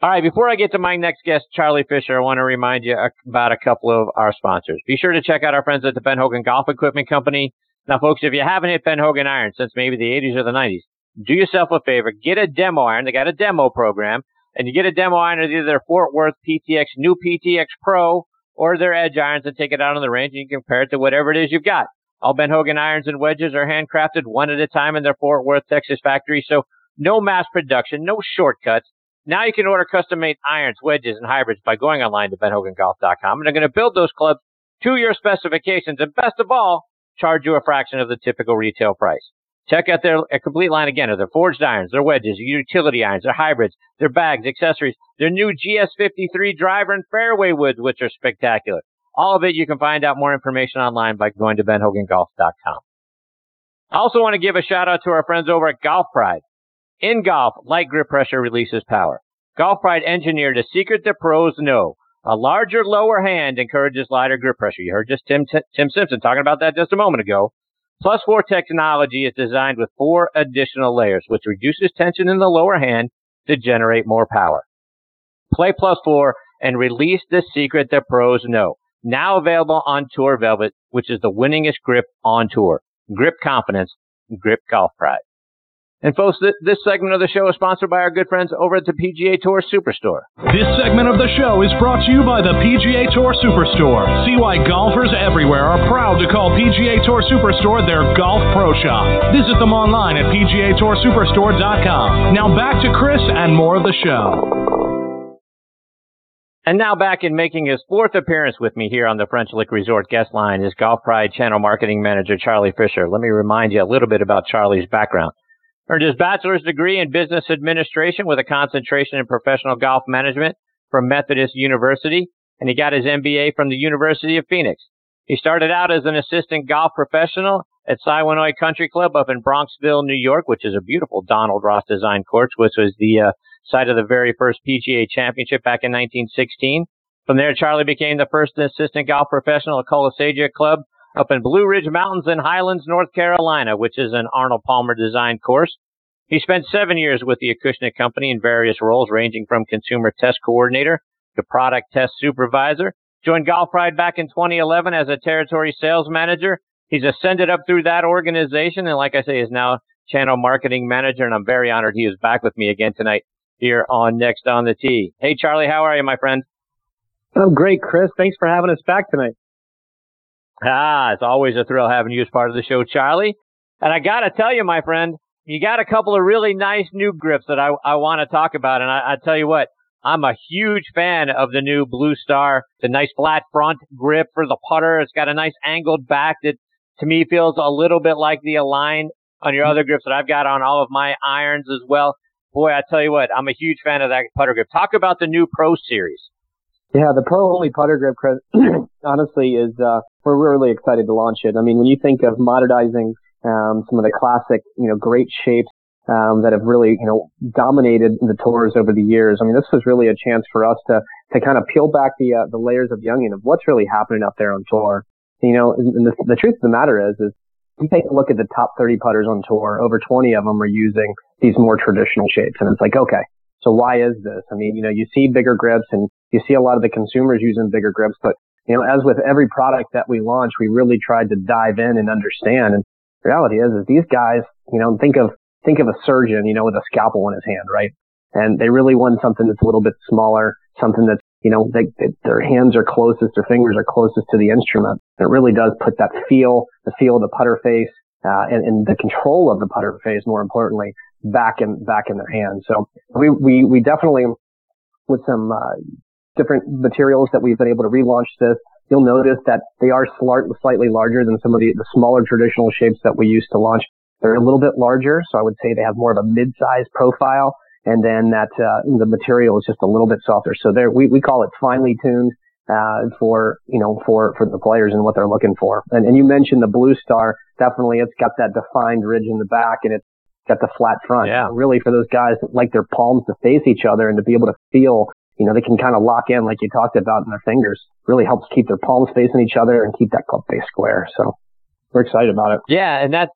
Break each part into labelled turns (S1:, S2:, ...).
S1: All right, before I get to my next guest, Charlie Fisher, I want to remind you about a couple of our sponsors. Be sure to check out our friends at the Ben Hogan Golf Equipment Company. Now, folks, if you haven't hit Ben Hogan iron since maybe the 80s or the 90s, do yourself a favor, get a demo iron. They got a demo program, and you get a demo iron of either their Fort Worth PTX, new PTX Pro, or their Edge irons and take it out on the range and you compare it to whatever it is you've got. All Ben Hogan irons and wedges are handcrafted one at a time in their Fort Worth, Texas factory, so no mass production, no shortcuts. Now you can order custom made irons, wedges, and hybrids by going online to benhogangolf.com. And they're going to build those clubs to your specifications. And best of all, charge you a fraction of the typical retail price. Check out their complete line again of their forged irons, their wedges, utility irons, their hybrids, their bags, accessories, their new GS53 driver and fairway woods, which are spectacular. All of it, you can find out more information online by going to benhogangolf.com. I also want to give a shout out to our friends over at Golf Pride. In golf, light grip pressure releases power. Golf Pride engineered a secret that pros know. A larger lower hand encourages lighter grip pressure. You heard just Tim, Tim Simpson talking about that just a moment ago. Plus 4 technology is designed with four additional layers, which reduces tension in the lower hand to generate more power. Play Plus 4 and release the secret that pros know. Now available on Tour Velvet, which is the winningest grip on tour. Grip confidence, grip golf pride. And folks, th- this segment of the show is sponsored by our good friends over at the PGA Tour Superstore.
S2: This segment of the show is brought to you by the PGA Tour Superstore. See why golfers everywhere are proud to call PGA Tour Superstore their golf pro shop. Visit them online at PGATourSuperstore.com. Now back to Chris and more of the show.
S1: And now back in making his fourth appearance with me here on the French Lick Resort guest line is Golf Pride Channel Marketing Manager Charlie Fisher. Let me remind you a little bit about Charlie's background. Earned his bachelor's degree in business administration with a concentration in professional golf management from Methodist University, and he got his MBA from the University of Phoenix. He started out as an assistant golf professional at Siwanoy Country Club up in Bronxville, New York, which is a beautiful Donald Ross designed course, which was the uh, site of the very first PGA championship back in 1916. From there, Charlie became the first assistant golf professional at Cullasaja Club up in Blue Ridge Mountains in Highlands, North Carolina, which is an Arnold Palmer designed course. He spent seven years with the Acushnet Company in various roles, ranging from consumer test coordinator to product test supervisor. Joined Golf Pride back in 2011 as a territory sales manager. He's ascended up through that organization, and like I say, is now channel marketing manager. And I'm very honored he is back with me again tonight here on Next on the Tee. Hey, Charlie, how are you, my friend?
S3: I'm great, Chris. Thanks for having us back tonight.
S1: Ah, it's always a thrill having you as part of the show, Charlie. And I got to tell you, my friend, you got a couple of really nice new grips that I, I want to talk about. And I, I tell you what, I'm a huge fan of the new Blue Star. It's a nice flat front grip for the putter. It's got a nice angled back that to me feels a little bit like the Align on your other grips that I've got on all of my irons as well. Boy, I tell you what, I'm a huge fan of that putter grip. Talk about the new Pro Series.
S3: Yeah, the Pro Only putter grip, honestly, is uh, we're really excited to launch it. I mean, when you think of modernizing um, some of the classic, you know, great shapes um, that have really, you know, dominated the tours over the years. I mean, this was really a chance for us to to kind of peel back the uh, the layers of youngin of what's really happening out there on tour. You know, and the, the truth of the matter is, is you take a look at the top 30 putters on tour, over 20 of them are using these more traditional shapes, and it's like, okay, so why is this? I mean, you know, you see bigger grips and you see a lot of the consumers using bigger grips, but you know, as with every product that we launch, we really tried to dive in and understand. And the reality is, is these guys, you know, think of, think of a surgeon, you know, with a scalpel in his hand, right? And they really want something that's a little bit smaller, something that's, you know, they, they, their hands are closest, their fingers are closest to the instrument. It really does put that feel, the feel of the putter face, uh, and, and the control of the putter face, more importantly, back in, back in their hands. So we, we, we definitely, with some, uh, different materials that we've been able to relaunch this, you'll notice that they are slightly larger than some of the, the smaller traditional shapes that we used to launch. They're a little bit larger, so I would say they have more of a mid-size profile, and then that uh, the material is just a little bit softer. So there, we, we call it finely tuned uh, for you know for for the players and what they're looking for. And, and you mentioned the Blue Star. Definitely, it's got that defined ridge in the back, and it's got the flat front.
S1: Yeah.
S3: Really, for those guys that like their palms to face each other and to be able to feel you know, they can kind of lock in like you talked about in their fingers. Really helps keep their palms facing each other and keep that club face square. So we're excited about it.
S1: Yeah, and that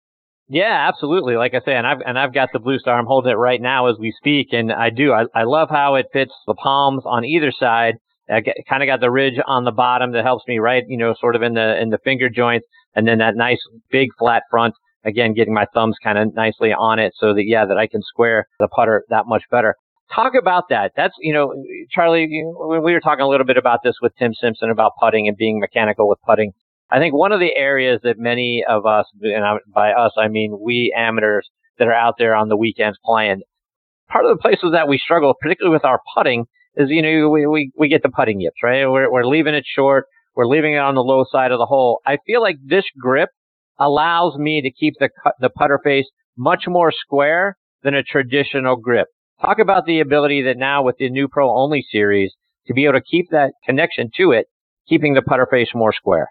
S1: Yeah, absolutely. Like I say, and I've and I've got the Blue Star. I'm holding it right now as we speak, and I do. I, I love how it fits the palms on either side. I kind of got the ridge on the bottom that helps me right, you know, sort of in the in the finger joints, and then that nice big flat front. Again, getting my thumbs kind of nicely on it, so that yeah, that I can square the putter that much better. Talk about that. That's you know, Charlie. You we were talking a little bit about this with Tim Simpson about putting and being mechanical with putting. I think one of the areas that many of us, and by us I mean we amateurs that are out there on the weekends playing, part of the places that we struggle, particularly with our putting, is you know we we, we get the putting yips, right? We're we're leaving it short, we're leaving it on the low side of the hole. I feel like this grip allows me to keep the the putter face much more square than a traditional grip. Talk about the ability that now with the new Pro Only series to be able to keep that connection to it, keeping the putter face more square.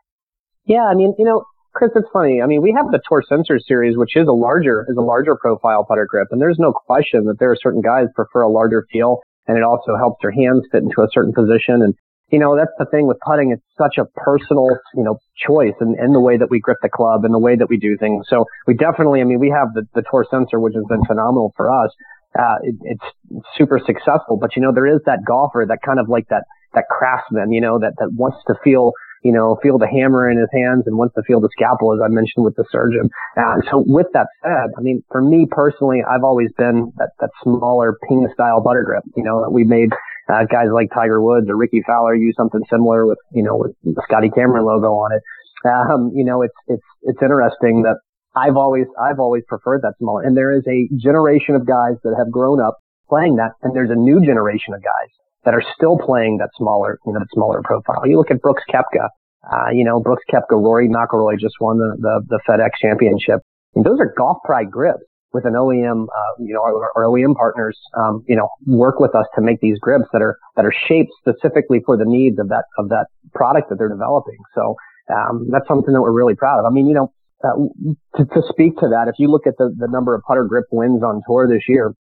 S3: Yeah, I mean, you know, Chris, it's funny. I mean, we have the Tour Sensor series, which is a larger is a larger profile putter grip, and there's no question that there are certain guys prefer a larger feel, and it also helps their hands fit into a certain position. And you know, that's the thing with putting; it's such a personal, you know, choice in, in the way that we grip the club and the way that we do things. So we definitely, I mean, we have the the Tour Sensor, which has been phenomenal for us. Uh, it, it's super successful, but you know, there is that golfer that kind of like that that craftsman, you know, that that wants to feel you know, feel the hammer in his hands and wants to feel the scalpel, as I mentioned with the surgeon. And so with that said, I mean, for me personally, I've always been that, that smaller ping style putter grip, you know, that we made uh, guys like Tiger Woods or Rickie Fowler use something similar with, you know, with the Scotty Cameron logo on it. Um, you know, it's, it's, it's interesting that I've always, I've always preferred that smaller. And there is a generation of guys that have grown up playing that. And there's a new generation of guys that are still playing that smaller, you know, that smaller profile. You look at Brooks Koepka, uh, you know, Brooks Koepka, Rory McIlroy just won the, the, the FedEx championship. And those are golf pride grips with an OEM, uh, you know, our, our OEM partners, um, you know, work with us to make these grips that are, that are shaped specifically for the needs of that, of that product that they're developing. So, um, that's something that we're really proud of. I mean, you know, uh, to, to speak to that, if you look at the, the number of putter grip wins on tour this year,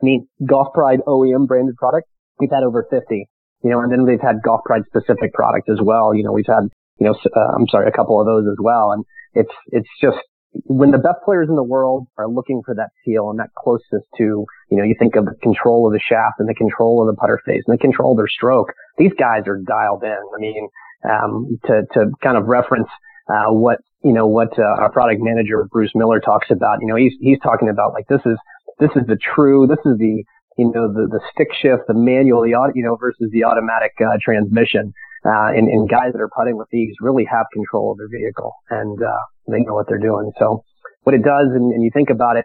S3: I mean, Golf Pride OEM branded product, we've had over 50, you know, and then we've had Golf Pride specific product as well. You know, we've had, you know, uh, I'm sorry, a couple of those as well. And it's, it's just when the best players in the world are looking for that feel and that closest to, you know, you think of the control of the shaft and the control of the putter face and the control of their stroke. These guys are dialed in. I mean, um, to, to kind of reference, uh, what, you know, what, uh, our product manager, Bruce Miller talks about, you know, he's, he's talking about like, this is, this is the true, this is the, you know, the, the stick shift, the manual, the, auto, you know, versus the automatic, uh, transmission. Uh, and, and guys that are putting with these really have control of their vehicle and, uh, they know what they're doing. So what it does, and, and you think about it,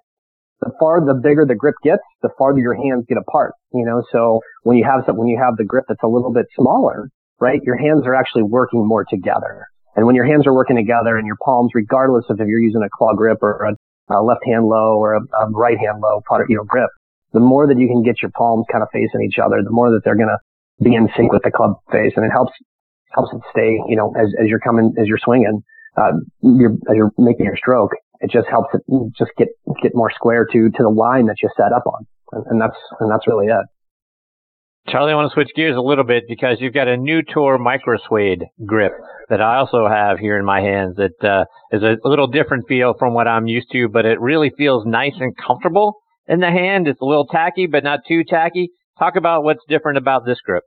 S3: the far the bigger the grip gets, the farther your hands get apart. You know, so when you have some, when you have the grip that's a little bit smaller, right, your hands are actually working more together. And when your hands are working together and your palms, regardless of if you're using a claw grip or a, a left hand low or a, a right hand low putter, you know, grip, the more that you can get your palms kind of facing each other, the more that they're going to be in sync with the club face, and it helps helps it stay, you know, as as you're coming as you're swinging, uh, you're, as you're making your stroke, it just helps it just get get more square to to the line that you set up on, and, and that's and that's really it.
S1: Charlie, I want to switch gears a little bit because you've got a new Tour micro suede grip that I also have here in my hands that uh, is a little different feel from what I'm used to, but it really feels nice and comfortable in the hand. It's a little tacky, but not too tacky. Talk about what's different about this grip.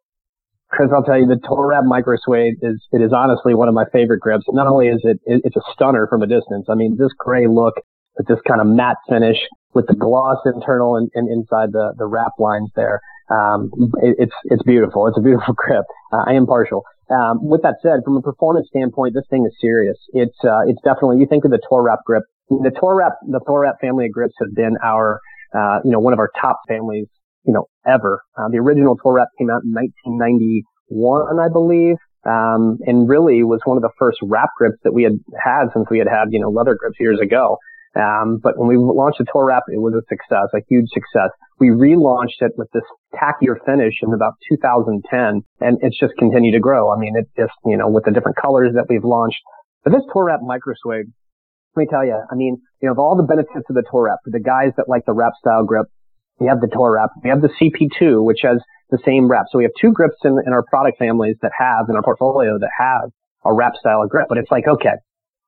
S3: Chris, I'll tell you, the Tour Wrap Micro Suede is, it is honestly one of my favorite grips. Not only is it, it, it's a stunner from a distance. I mean, this gray look with this kind of matte finish with the gloss internal and, and inside the, the wrap lines there. Um, it, it's, it's beautiful. It's a beautiful grip. Uh, I am partial. Um, with that said, from a performance standpoint, this thing is serious. It's, uh, it's definitely, you think of the Tour Wrap grip. The Tour Wrap, the Tour Wrap family of grips have been our, uh, you know, one of our top families, you know, ever. Uh, the original Tour Wrap came out in 1991, I believe. Um, and really was one of the first wrap grips that we had had since we had had, you know, leather grips years ago. Um, but when we launched the Tour Wrap, it was a success, a huge success. We relaunched it with this tackier finish in about 2010, and it's just continued to grow. I mean, it just, you know, with the different colors that we've launched. But this Tour Wrap Micro Suede, let me tell you, I mean, you know, of all the benefits of the Tour Wrap, for the guys that like the wrap style grip, we have the Tour Wrap. We have the CP2, which has the same wrap. So we have two grips in, in our product families that have, in our portfolio that have a wrap style grip. But it's like, okay,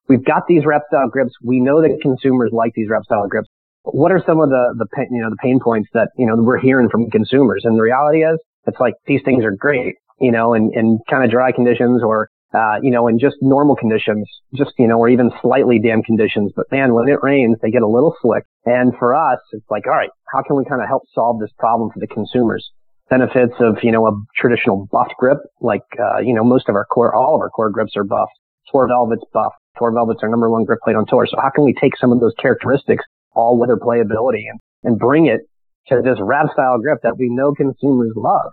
S3: we've got these wrap style grips. We know that consumers like these wrap style grips. What are some of the, the, you know, the pain points that, you know, we're hearing from consumers? And the reality is it's like these things are great, you know, in, in kind of dry conditions or, uh, you know, in just normal conditions, just, you know, or even slightly damp conditions. But man, when it rains, they get a little slick. And for us, it's like, all right, how can we kind of help solve this problem for the consumers? Benefits of, you know, a traditional buffed grip, like, uh, you know, most of our core, all of our core grips are buffed. Tour Velvet's buffed. Tour Velvet's our number one grip plate on tour. So how can we take some of those characteristics, all weather playability and, and bring it to this wrap style grip that we know consumers love?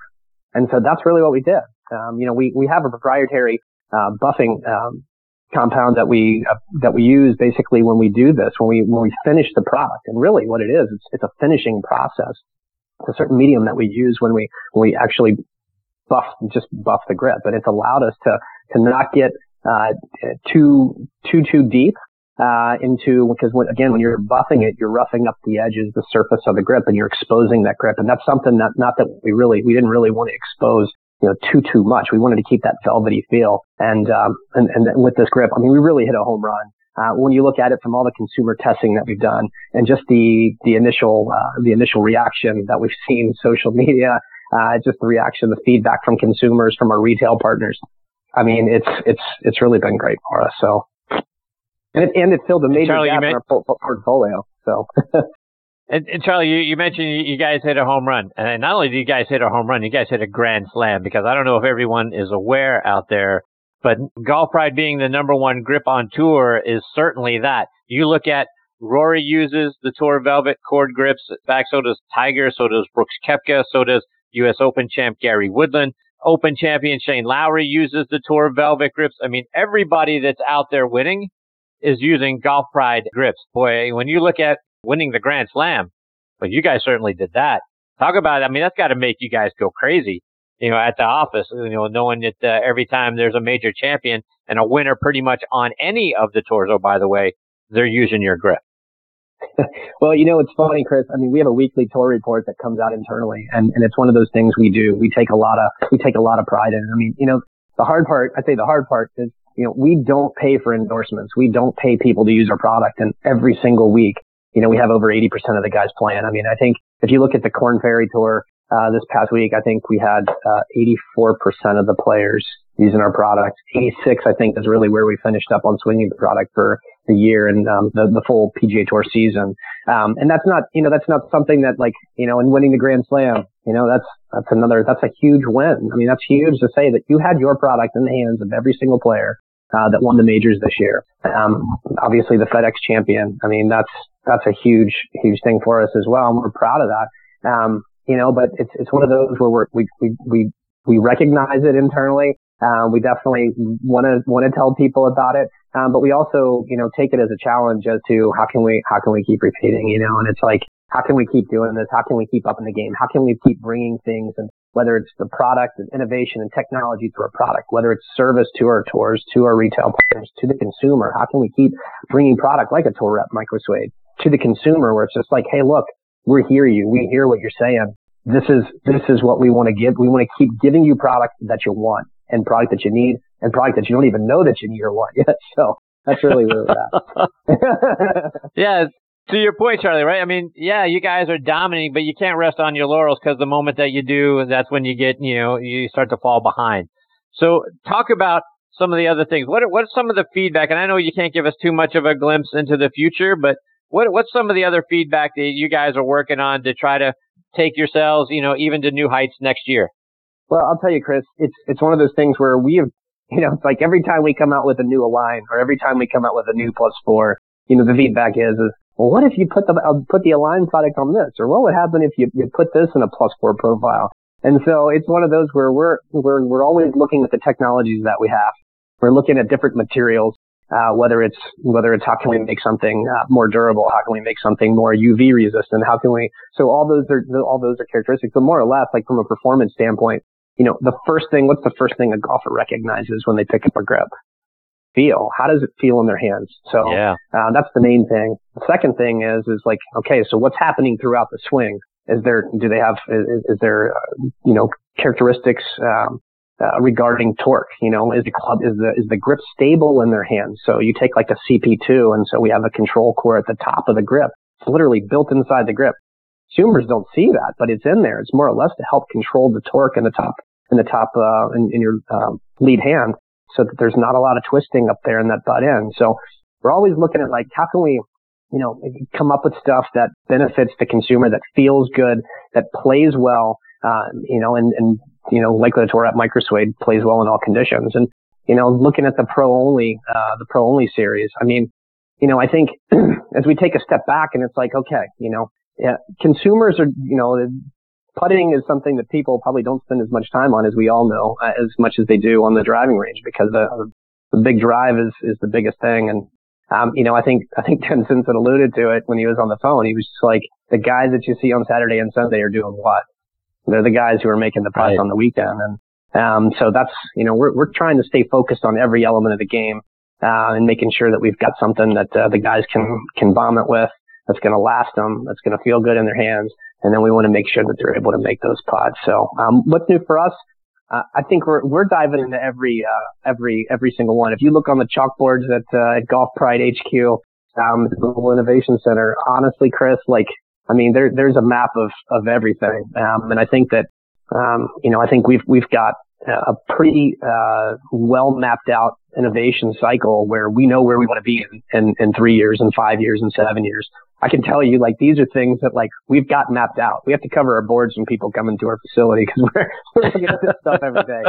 S3: And so that's really what we did. Um, you know, we, we have a proprietary, uh, buffing, um, compound that we, uh, that we use basically when we do this, when we, when we finish the product. And really what it is, it's, it's a finishing process. It's a certain medium that we use when we, when we actually buff, just buff the grip. And it's allowed us to, to not get uh, too too too deep uh, into because when, again when you're buffing it you're roughing up the edges the surface of the grip and you're exposing that grip and that's something that not that we really we didn't really want to expose you know too too much we wanted to keep that velvety feel and um, and, and with this grip I mean we really hit a home run uh, when you look at it from all the consumer testing that we've done and just the the initial uh, the initial reaction that we've seen social media uh, just the reaction the feedback from consumers from our retail partners I mean, it's it's it's really been great for us. So, and it and it filled a major Charlie, gap in our portfolio. So.
S1: And, and, Charlie, you, you mentioned you guys hit a home run, and not only did you guys hit a home run, you guys hit a grand slam. Because I don't know if everyone is aware out there, but Golf Pride being the number one grip on tour is certainly that. You look at Rory uses the Tour Velvet cord grips. Fact, so does Tiger, so does Brooks Koepka, so does U.S. Open champ Gary Woodland. Open champion Shane Lowry uses the Tour Velvet grips. I mean, everybody that's out there winning is using Golf Pride grips. Boy, when you look at winning the Grand Slam, but you guys certainly did that. Talk about, I mean, that's got to make you guys go crazy, you know, at the office, you know, knowing that uh, every time there's a major champion and a winner pretty much on any of the tours, oh, by the way, they're using your grip.
S3: well, you know, it's funny, Chris. I mean, we have a weekly tour report that comes out internally and, and it's one of those things we do. We take a lot of, we take a lot of pride in. I mean, you know, the hard part, I say the hard part is, you know, we don't pay for endorsements. We don't pay people to use our product. And every single week, you know, we have over 80% of the guys playing. I mean, I think if you look at the Korn Ferry Tour, uh, this past week, I think we had, uh, 84% of the players using our product. 86, I think, is really where we finished up on swinging the product for the year and um, the, the full PGA Tour season. Um, and that's not, you know, that's not something that like, you know, in winning the Grand Slam, you know, that's, that's another, that's a huge win. I mean, that's huge to say that you had your product in the hands of every single player. Uh, that won the majors this year. Um, obviously the FedEx champion. I mean, that's, that's a huge, huge thing for us as well. And we're proud of that. Um, you know, but it's, it's one of those where we, we, we, we recognize it internally. Uh, we definitely want to, want to tell people about it. Um, but we also, you know, take it as a challenge as to how can we, how can we keep repeating, you know, and it's like, how can we keep doing this? How can we keep up in the game? How can we keep bringing things and whether it's the product and innovation and technology to our product, whether it's service to our tours, to our retail partners, to the consumer, how can we keep bringing product like a Tour Wrap Micro Suede to the consumer where it's just like, Hey, look, we hear you. We hear what you're saying. This is, this is what we want to give. We want to keep giving you product that you want and product that you need and product that you don't even know that you need or want yet. So that's really where we're
S1: at. yeah. To your point, Charlie, right? I mean, yeah, you guys are dominating, but you can't rest on your laurels because the moment that you do, that's when you get, you know, you start to fall behind. So talk about some of the other things. What are, what's some of the feedback? And I know you can't give us too much of a glimpse into the future, but what what's some of the other feedback that you guys are working on to try to take yourselves, you know, even to new heights next year?
S3: Well, I'll tell you, Chris, it's it's one of those things where we have, you know, it's like every time we come out with a new Align or every time we come out with a new plus four, you know, the feedback is, is well, what if you put the uh, put the Align product on this, or what would happen if you you put this in a plus four profile? And so it's one of those where we're we're we're always looking at the technologies that we have. We're looking at different materials, uh, whether it's whether it's how can we make something uh, more durable, how can we make something more UV resistant, how can we? So all those are all those are characteristics, but more or less, like from a performance standpoint, you know, the first thing, what's the first thing a golfer recognizes when they pick up a grip? Feel. How does it feel in their hands? So yeah. uh, that's the main thing. The second thing is, is like, okay, so what's happening throughout the swing? Is there, do they have, is, is there, uh, you know, characteristics, um, uh, regarding torque. You know, is the club is the is the grip stable in their hands? So you take like a CP2, and so we have a control core at the top of the grip. It's literally built inside the grip. Consumers don't see that, but it's in there. It's more or less to help control the torque in the top in the top uh, in, in your uh, lead hand, so that there's not a lot of twisting up there in that butt end. So we're always looking at like how can we you know, come up with stuff that benefits the consumer, that feels good, that plays well, uh, you know, and, and, you know, like the Tour Wrap Micro Suede plays well in all conditions. And, you know, looking at the pro only, uh, the pro only series, I mean, you know, I think as we take a step back and it's like, okay, you know, yeah, consumers are, you know, putting is something that people probably don't spend as much time on as we all know, uh, as much as they do on the driving range because the, the big drive is, is the biggest thing. And, um, you know, I think, I think Ken Simpson alluded to it when he was on the phone. He was just like, the guys that you see on Saturday and Sunday are doing what? They're the guys who are making the price right. on the weekend. And, um, so that's, you know, we're, we're trying to stay focused on every element of the game, uh, and making sure that we've got something that, uh, the guys can, can bomb it with, that's going to last them, that's going to feel good in their hands. And then we want to make sure that they're able to make those pods. So, um, what's new for us? Uh, I think we're we're diving into every uh, every every single one. If you look on the chalkboards at uh, at Golf Pride HQ, um, the Global Innovation Center, honestly, Chris, like I mean, there, there's a map of, of everything. Um, and I think that, um, you know, I think we've, we've got a pretty, uh, well mapped out innovation cycle where we know where we want to be in, in, in three years and five years and seven years. I can tell you, like, these are things that, like, we've got mapped out. We have to cover our boards when people come into our facility because we're, we're looking at this stuff every
S1: day.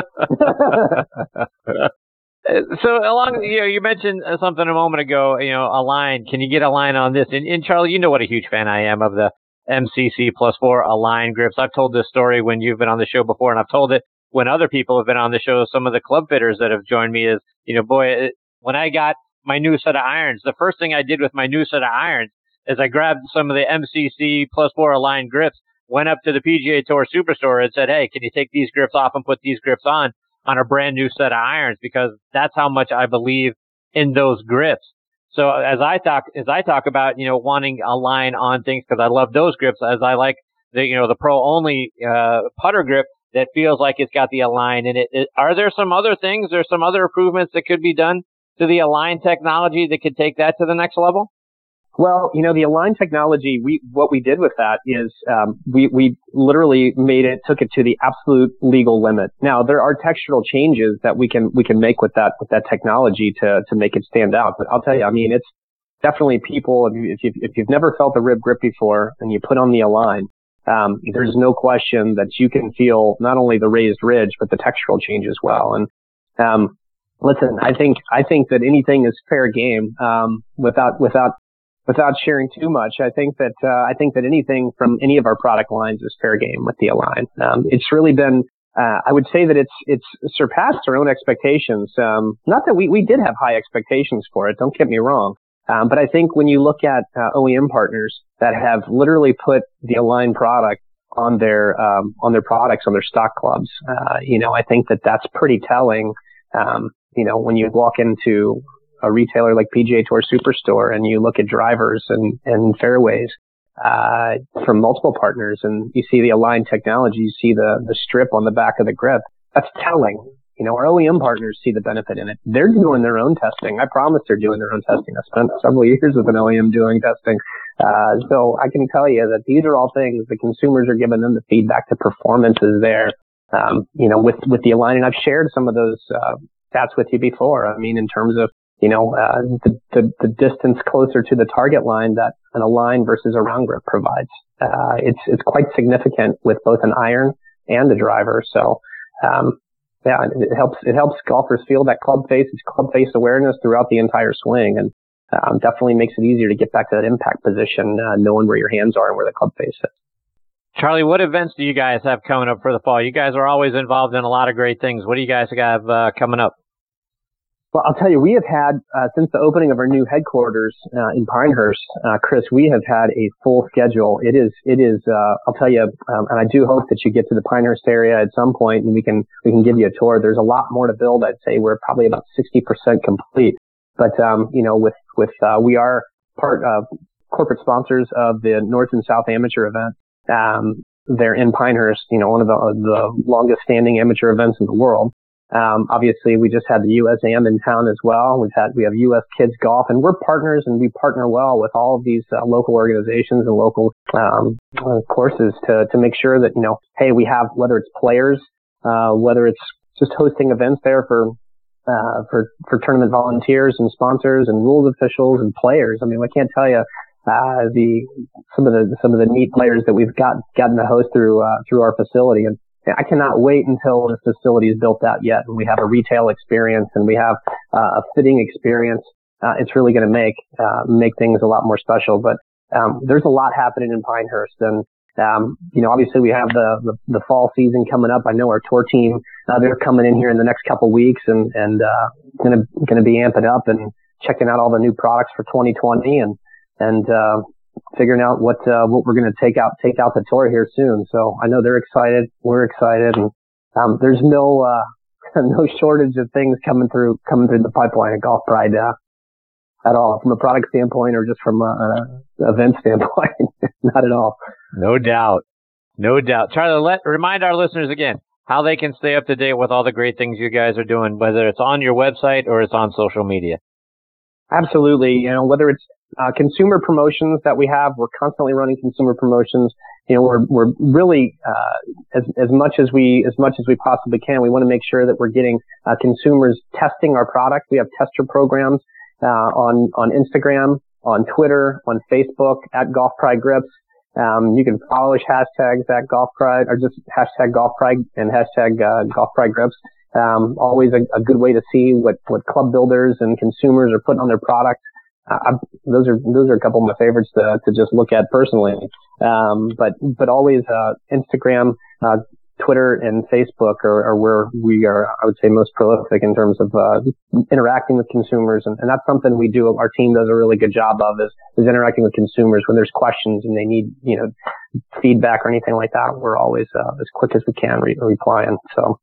S1: Uh, so along, you know, you mentioned something a moment ago. You know, Align. Can you get a line on this? And, and Charlie, you know what a huge fan I am of the MCC plus four Align grips. I've told this story when you've been on the show before, and I've told it when other people have been on the show. Some of the club fitters that have joined me is, you know, boy, it, when I got my new set of irons, the first thing I did with my new set of irons is I grabbed some of the MCC plus four Align grips, went up to the PGA Tour Superstore and said, "Hey, can you take these grips off and put these grips on?" On a brand new set of irons because that's how much I believe in those grips. So as I talk, as I talk about, you know, wanting Align on things because I love those grips as I like the, you know, the pro only, uh, putter grip that feels like it's got the Align in it. it. Are there some other things or some other improvements that could be done to the Align technology that could take that to the next level?
S3: Well, you know, the Align technology, we, what we did with that is, um, we, we literally made it, took it to the absolute legal limit. Now, there are textural changes that we can, we can make with that, with that technology to, to make it stand out. But I'll tell you, I mean, it's definitely people, if, you, if, you've, if you've never felt the rib grip before and you put on the Align, um, there's no question that you can feel not only the raised ridge, but the textural change as well. And, um, listen, I think, I think that anything is fair game, um, without, without without sharing too much, I think that uh, I think that anything from any of our product lines is fair game with the Align. Um, it's really been, uh, I would say that it's it's surpassed our own expectations. Um, not that we we did have high expectations for it. Don't get me wrong. Um, but I think when you look at uh, OEM partners that have literally put the Align product on their um, on their products on their stock clubs, uh, you know, I think that that's pretty telling. Um, you know, when you walk into a retailer like PGA Tour Superstore and you look at drivers and, and fairways, uh, from multiple partners and you see the Align technology, you see the, the strip on the back of the grip. That's telling. You know, our OEM partners see the benefit in it. They're doing their own testing. I promise they're doing their own testing. I spent several years with an OEM doing testing. Uh, so I can tell you that these are all things the consumers are giving them the feedback. The performance is there. Um, you know, with, with the Align and I've shared some of those, uh, stats with you before. I mean, in terms of you know, uh, the, the, the, distance closer to the target line that an Align versus a round grip provides. Uh, it's, it's quite significant with both an iron and a driver. So, um, yeah, it, helps, it helps golfers feel that club face, it's club face awareness throughout the entire swing and, um, definitely makes it easier to get back to that impact position, uh, knowing where your hands are and where the club face is.
S1: Charlie, what events do you guys have coming up for the fall? You guys are always involved in a lot of great things. What do you guys have uh, coming up?
S3: Well, I'll tell you, we have had uh, since the opening of our new headquarters uh, in Pinehurst, uh, Chris. We have had a full schedule. It is, it is. Uh, I'll tell you, um, and I do hope that you get to the Pinehurst area at some point, and we can we can give you a tour. There's a lot more to build. I'd say we're probably about sixty percent complete. But um, you know, with with uh, we are part of corporate sponsors of the North and South Amateur event. Um, they're in Pinehurst, you know, one of the, the longest standing amateur events in the world. Um, obviously, we just had the USAM in town as well. We've had we have US Kids Golf, and we're partners, and we partner well with all of these uh, local organizations and local um, uh, courses to to make sure that you know, hey, we have whether it's players, uh, whether it's just hosting events there for uh, for for tournament volunteers and sponsors and rules officials and players. I mean, I can't tell you uh, the some of the some of the neat players that we've got gotten to host through uh, through our facility, and I cannot wait until the facility is built out yet, and we have a retail experience and we have uh, a fitting experience. Uh, it's really going to make uh, make things a lot more special. But um, there's a lot happening in Pinehurst, and um, you know, obviously we have the, the, the fall season coming up. I know our tour team uh, they're coming in here in the next couple weeks and and uh, gonna gonna be amping up and checking out all the new products for 2020 and and uh, figuring out what uh, what we're gonna take out take out the tour here soon. So I know they're excited, we're excited, and um, there's no uh, no shortage of things coming through coming through the pipeline at Golf Pride uh, at all, from a product standpoint or just from a, a event standpoint. Not at all.
S1: No doubt. No doubt. Charlie, let remind our listeners again how they can stay up to date with all the great things you guys are doing, whether it's on your website or it's on social media.
S3: Absolutely. You know, whether it's uh, consumer promotions that we have, we're constantly running consumer promotions. You know, we're we're really uh, as as much as we as much as we possibly can. We want to make sure that we're getting uh, consumers testing our product. We have tester programs uh, on on Instagram, on Twitter, on Facebook at Golf Pride Grips. Um, you can follow hashtags at Golf Pride or just hashtag Golf Pride and hashtag uh, Golf Pride Grips. Um, always a, a, good way to see what, what club builders and consumers are putting on their product. Uh, those are those are a couple of my favorites to to just look at personally. Um, but but always uh, Instagram, uh, Twitter and Facebook are, are, where we are, I would say, most prolific in terms of uh, interacting with consumers, and, and, that's something we do. Our team does a really good job of is, is interacting with consumers when there's questions and they need, you know, feedback or anything like that. We're always uh, as quick as we can re- replying. So.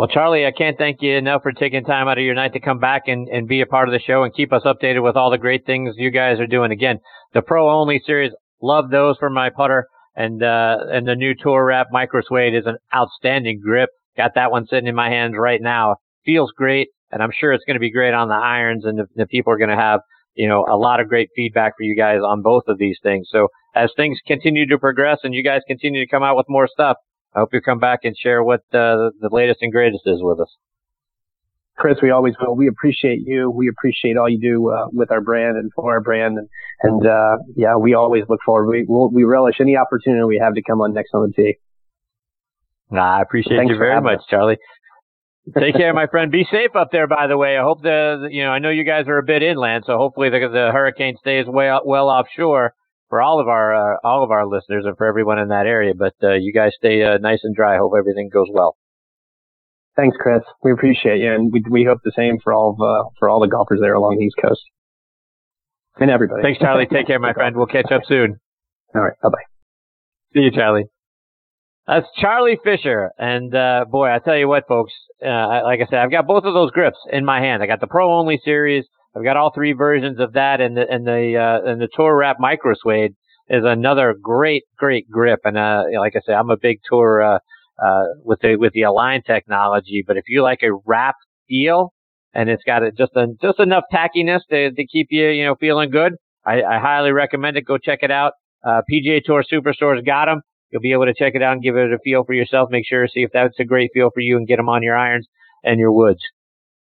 S1: Well, Charlie, I can't thank you enough for taking time out of your night to come back and, and be a part of the show and keep us updated with all the great things you guys are doing. Again, the Pro Only series, love those for my putter. And, uh, and the new Tour Wrap Micro Suede is an outstanding grip. Got that one sitting in my hands right now. Feels great. And I'm sure it's going to be great on the irons and the, the people are going to have, you know, a lot of great feedback for you guys on both of these things. So as things continue to progress and you guys continue to come out with more stuff, I hope you come back and share what uh, the latest and greatest is with us.
S3: Chris, we always will. We appreciate you. We appreciate all you do uh, with our brand and for our brand, and and uh, yeah, we always look forward. We we'll, we relish any opportunity we have to come on next on the tee.
S1: Nah, I appreciate Thanks you very much, us. Charlie. Take care, my friend. Be safe up there. By the way, I hope the, the you know I know you guys are a bit inland, so hopefully the the hurricane stays way well offshore for all of our uh, all of our listeners and for everyone in that area. But uh, you guys stay uh, nice and dry. Hope everything goes well.
S3: Thanks, Chris. We appreciate you, and we we hope the same for all of, uh, for all the golfers there along the East Coast and everybody.
S1: Thanks, Charlie. Take care, my friend. We'll catch up soon.
S3: All right. Bye bye.
S1: See you, Charlie. That's Charlie Fisher, and uh, boy, I tell you what, folks. Uh, like I said, I've got both of those grips in my hand. I got the Pro Only series. I've got all three versions of that, and the and the uh, and the Tour Wrap Micro Suede is another great, great grip. And uh, like I said, I'm a big Tour uh, uh, with the with the Align technology. But if you like a wrap feel and it's got just a, just enough tackiness to to keep you you know feeling good, I, I highly recommend it. Go check it out. Uh, PGA Tour Superstore's got them. You'll be able to check it out and give it a feel for yourself. Make sure to see if that's a great feel for you and get them on your irons and your woods.